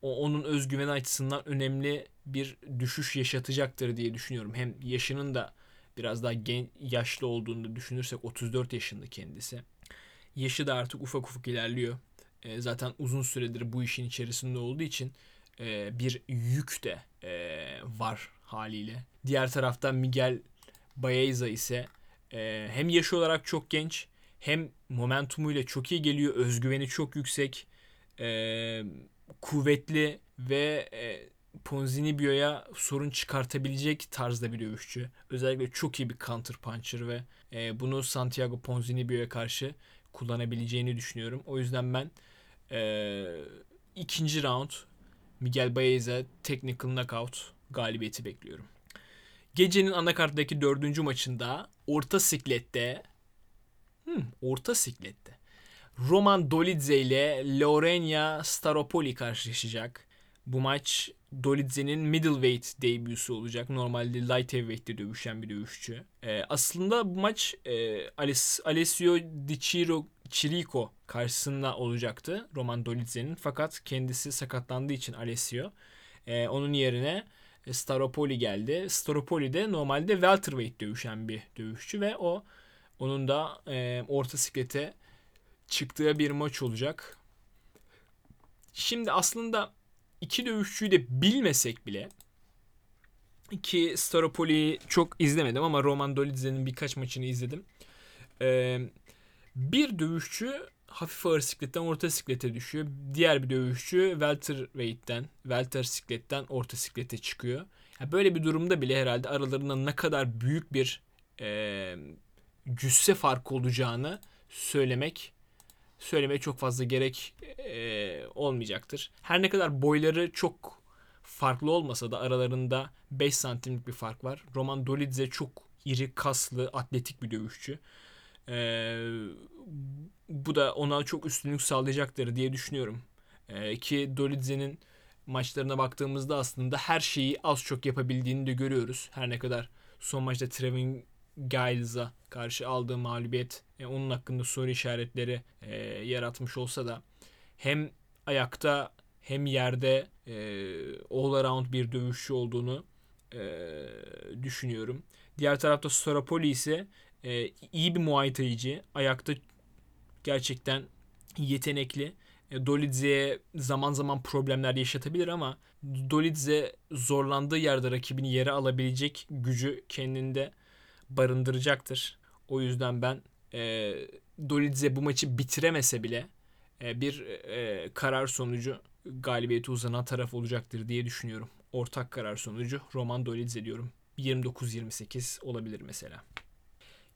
onun özgüveni açısından önemli bir düşüş yaşatacaktır diye düşünüyorum. Hem yaşının da biraz daha gen, yaşlı olduğunu düşünürsek 34 yaşında kendisi. Yaşı da artık ufak ufak ilerliyor. E, zaten uzun süredir bu işin içerisinde olduğu için e, bir yük de e, var haliyle. Diğer tarafta Miguel Baeza ise e, hem yaş olarak çok genç hem momentumuyla çok iyi geliyor. Özgüveni çok yüksek. E, kuvvetli ve e, Ponzinibio'ya sorun çıkartabilecek tarzda bir dövüşçü. Özellikle çok iyi bir counter puncher ve e, bunu Santiago Ponzinibio'ya karşı kullanabileceğini düşünüyorum. O yüzden ben e, ikinci round Miguel Baez'e technical knockout galibiyeti bekliyorum. Gecenin anakarttaki dördüncü maçında orta siklette hmm, orta siklette Roman Dolidze ile Lorena Staropoli karşılaşacak. Bu maç Dolidze'nin middleweight debüsü olacak. Normalde light heavyweight'te dövüşen bir dövüşçü. Ee, aslında bu maç e, Alessio Di Ciro, Chirico karşısında olacaktı Roman Dolidze'nin. Fakat kendisi sakatlandığı için Alessio e, onun yerine Staropoli geldi. Staropoli de normalde welterweight dövüşen bir dövüşçü ve o onun da e, orta siklete çıktığı bir maç olacak. Şimdi aslında iki dövüşçüyü de bilmesek bile ki Staropoli'yi çok izlemedim ama Roman Dolidze'nin birkaç maçını izledim. Ee, bir dövüşçü hafif ağır sikletten orta siklete düşüyor. Diğer bir dövüşçü welterweight'ten, welter sikletten orta siklete çıkıyor. Yani böyle bir durumda bile herhalde aralarında ne kadar büyük bir e, cüsse farkı olacağını söylemek söylemeye çok fazla gerek e, olmayacaktır. Her ne kadar boyları çok farklı olmasa da aralarında 5 santimlik bir fark var. Roman Dolidze çok iri, kaslı, atletik bir dövüşçü. E, bu da ona çok üstünlük sağlayacaktır diye düşünüyorum. E, ki Dolidze'nin maçlarına baktığımızda aslında her şeyi az çok yapabildiğini de görüyoruz. Her ne kadar son maçta Trevin Giles'a karşı aldığı mağlubiyet e, onun hakkında soru işaretleri e, yaratmış olsa da hem ayakta hem yerde e, all around bir dövüşçü olduğunu e, düşünüyorum. Diğer tarafta Sorapoli ise e, iyi bir Muay Thai'ci. Ayakta gerçekten yetenekli. E, Dolidze'ye zaman zaman problemler yaşatabilir ama Dolidze zorlandığı yerde rakibini yere alabilecek gücü kendinde barındıracaktır. O yüzden ben e, Dolidze bu maçı bitiremese bile e, bir e, karar sonucu galibiyeti uzanan taraf olacaktır diye düşünüyorum. Ortak karar sonucu Roman Dolidze diyorum. 29-28 olabilir mesela.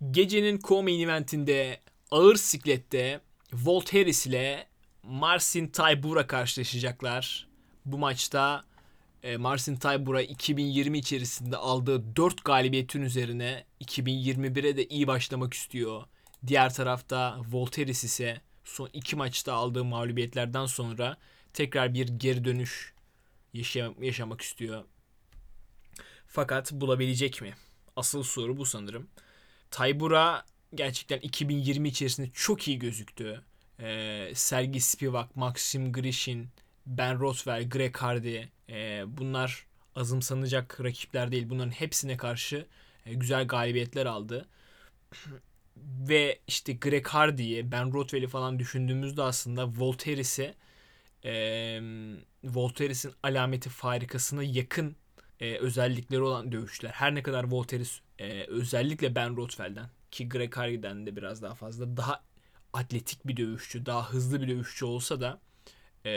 Gecenin co-main eventinde ağır siklette Volt Harris ile Marcin Taybura karşılaşacaklar. Bu maçta e, Marcin Taybura 2020 içerisinde aldığı 4 galibiyetin üzerine 2021'e de iyi başlamak istiyor. Diğer tarafta Volteris ise son iki maçta aldığı mağlubiyetlerden sonra tekrar bir geri dönüş yaşam yaşamak istiyor. Fakat bulabilecek mi? Asıl soru bu sanırım. Taybura gerçekten 2020 içerisinde çok iyi gözüktü. Ee, Sergi Spivak, Maxim Grishin, Ben Rothwell, Greg Hardy e, bunlar azımsanacak rakipler değil. Bunların hepsine karşı e, güzel galibiyetler aldı. *clears throat* Ve işte Greg Hardy'yi, Ben Rothwell'i falan düşündüğümüzde aslında Voltaire'si e, Voltaire'sin alameti farikasına yakın e, özellikleri olan dövüşler. Her ne kadar Voltaire's e, özellikle Ben Rothwell'den ki Greg Hardy'den de biraz daha fazla daha atletik bir dövüşçü, daha hızlı bir dövüşçü olsa da e,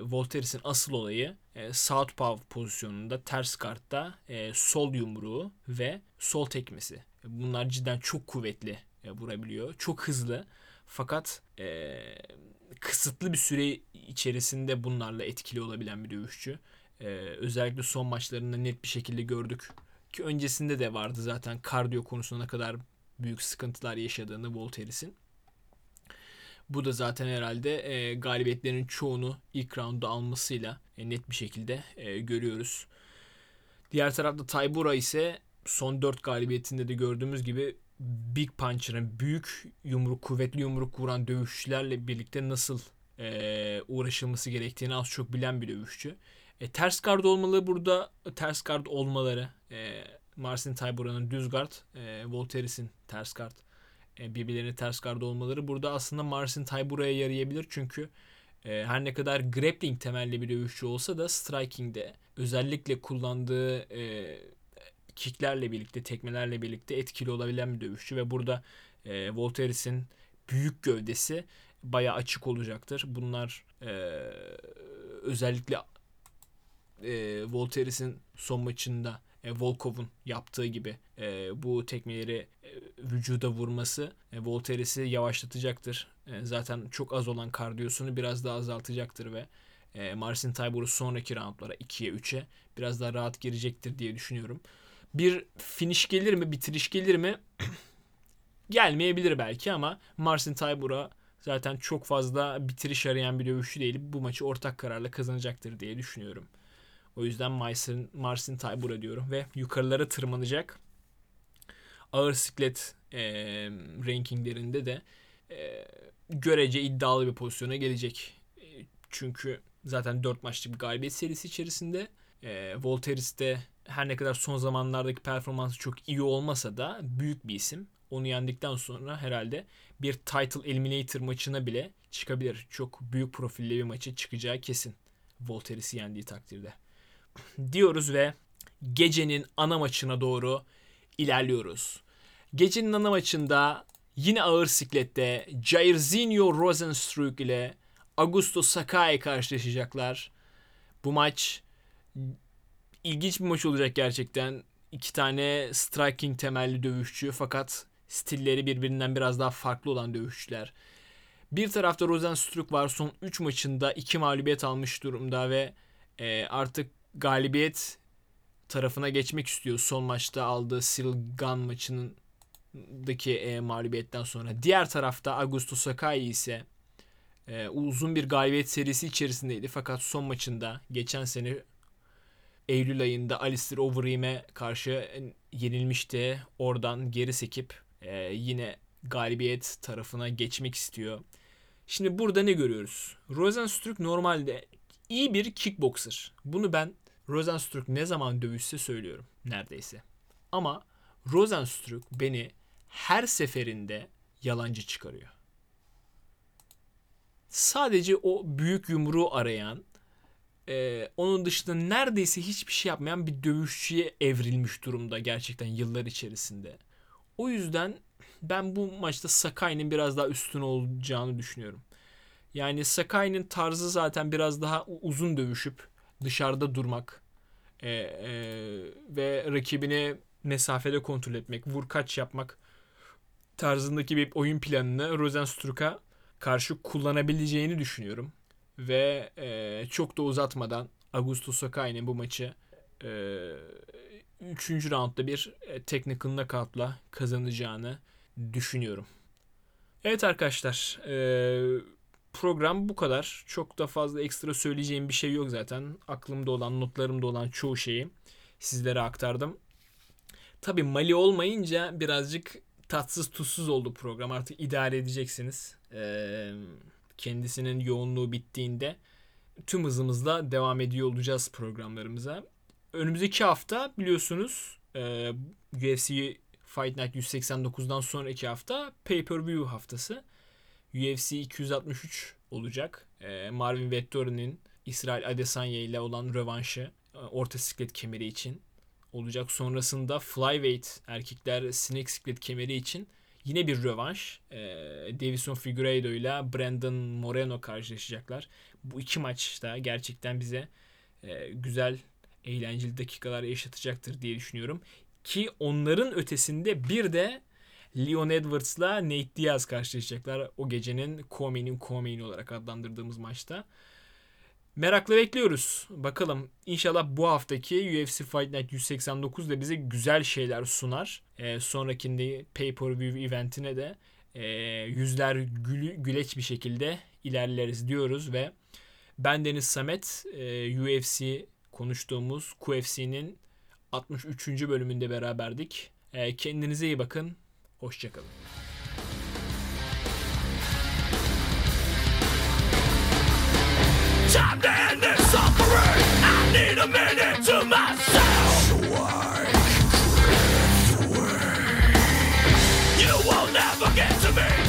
Voltaire'sin asıl olayı e, southpaw pozisyonunda ters kartta e, sol yumruğu ve sol tekmesi. Bunlar cidden çok kuvvetli e, vurabiliyor. Çok hızlı fakat e, kısıtlı bir süre içerisinde bunlarla etkili olabilen bir dövüşçü. E, özellikle son maçlarında net bir şekilde gördük ki öncesinde de vardı zaten kardiyo konusunda ne kadar büyük sıkıntılar yaşadığını Voltaire'sin. Bu da zaten herhalde e, galibiyetlerin çoğunu ilk roundda almasıyla e, net bir şekilde e, görüyoruz. Diğer tarafta Taybura ise son 4 galibiyetinde de gördüğümüz gibi Big Puncher'ın büyük yumruk, kuvvetli yumruk vuran dövüşçülerle birlikte nasıl e, uğraşılması gerektiğini az çok bilen bir dövüşçü. E, ters guard olmalı burada ters guard olmaları e, Marcin Taybura'nın düz guard, e, Voltaire'sin ters guard e, birbirlerine ters garda olmaları burada aslında Marcin Taybura'ya yarayabilir. Çünkü e, her ne kadar grappling temelli bir dövüşçü olsa da striking'de özellikle kullandığı e, kicklerle birlikte, tekmelerle birlikte etkili olabilen bir dövüşçü ve burada e, Voltaire'sin büyük gövdesi baya açık olacaktır. Bunlar e, özellikle e, Voltaire'sin son maçında e, Volkov'un yaptığı gibi e, bu tekmeleri e, vücuda vurması e, Voltaire'i yavaşlatacaktır. E, zaten çok az olan kardiyosunu biraz daha azaltacaktır ve e, Marcin Taybor'u sonraki roundlara 2'ye 3'e biraz daha rahat girecektir diye düşünüyorum. Bir finish gelir mi, bitiriş gelir mi? *clears throat* Gelmeyebilir belki ama Marcin Taybor'a zaten çok fazla bitiriş arayan bir dövüşçü değil. Bu maçı ortak kararla kazanacaktır diye düşünüyorum. O yüzden Marcin, Marcin Taybor'a diyorum ve yukarılara tırmanacak. Ağır siklet e, rankinglerinde de e, görece iddialı bir pozisyona gelecek. E, çünkü zaten 4 maçlık bir galibiyet serisi içerisinde. E, Volteris de her ne kadar son zamanlardaki performansı çok iyi olmasa da büyük bir isim. Onu yendikten sonra herhalde bir title eliminator maçına bile çıkabilir. Çok büyük profilli bir maçı çıkacağı kesin. Volteris'i yendiği takdirde. Diyoruz ve gecenin ana maçına doğru ilerliyoruz. Gecenin ana maçında yine ağır siklette Jairzinho Rosenstruck ile Augusto Sakai karşılaşacaklar. Bu maç ilginç bir maç olacak gerçekten. İki tane striking temelli dövüşçü fakat stilleri birbirinden biraz daha farklı olan dövüşçüler. Bir tarafta Rosenstruck var. Son 3 maçında 2 mağlubiyet almış durumda ve e, artık galibiyet tarafına geçmek istiyor. Son maçta aldığı Silgan maçının daki e, mağlubiyetten sonra. Diğer tarafta Augusto Sakai ise e, uzun bir galibiyet serisi içerisindeydi. Fakat son maçında geçen sene Eylül ayında Alistair Overeem'e karşı yenilmişti. Oradan geri sekip e, yine galibiyet tarafına geçmek istiyor. Şimdi burada ne görüyoruz? Rosenstruck normalde iyi bir kickboxer. Bunu ben Rosenstruck ne zaman dövüşse söylüyorum neredeyse. Ama Rosenstruck beni her seferinde yalancı çıkarıyor. Sadece o büyük yumruğu arayan, e, onun dışında neredeyse hiçbir şey yapmayan bir dövüşçüye evrilmiş durumda gerçekten yıllar içerisinde. O yüzden ben bu maçta Sakai'nin biraz daha üstün olacağını düşünüyorum. Yani Sakai'nin tarzı zaten biraz daha uzun dövüşüp dışarıda durmak e, e, ve rakibini mesafede kontrol etmek, vur kaç yapmak tarzındaki bir oyun planını Rosenstruck'a karşı kullanabileceğini düşünüyorum. Ve e, çok da uzatmadan Augusto Sakai'nin bu maçı e, 3. roundda bir e, technical knockout'la kazanacağını düşünüyorum. Evet arkadaşlar e, program bu kadar. Çok da fazla ekstra söyleyeceğim bir şey yok zaten. Aklımda olan, notlarımda olan çoğu şeyi sizlere aktardım. Tabi Mali olmayınca birazcık tatsız tuzsuz oldu program. Artık idare edeceksiniz. Ee, kendisinin yoğunluğu bittiğinde tüm hızımızla devam ediyor olacağız programlarımıza. Önümüzdeki hafta biliyorsunuz e, UFC Fight Night 189'dan sonraki hafta Pay-Per-View haftası. UFC 263 olacak. E, Marvin Vettori'nin İsrail Adesanya ile olan rövanşı e, orta siklet kemeri için olacak. Sonrasında Flyweight erkekler sinek siklet kemeri için yine bir rövanş. E, Davison Figueiredo ile Brandon Moreno karşılaşacaklar. Bu iki maçta gerçekten bize e, güzel eğlenceli dakikalar yaşatacaktır diye düşünüyorum. Ki onların ötesinde bir de Leon Edwards'la Nate Diaz karşılaşacaklar o gecenin co-main'in co-main olarak adlandırdığımız maçta. Merakla bekliyoruz. Bakalım inşallah bu haftaki UFC Fight Night 189 da bize güzel şeyler sunar. Ee, sonrakinde pay-per-view eventine de e, yüzler gül, güleç bir şekilde ilerleriz diyoruz ve ben Deniz Samet e, UFC konuştuğumuz QFC'nin 63. bölümünde beraberdik. E, kendinize iyi bakın. Hoşçakalın. Time to end this suffering. I need a minute to myself. So I drift away. You will never get to me.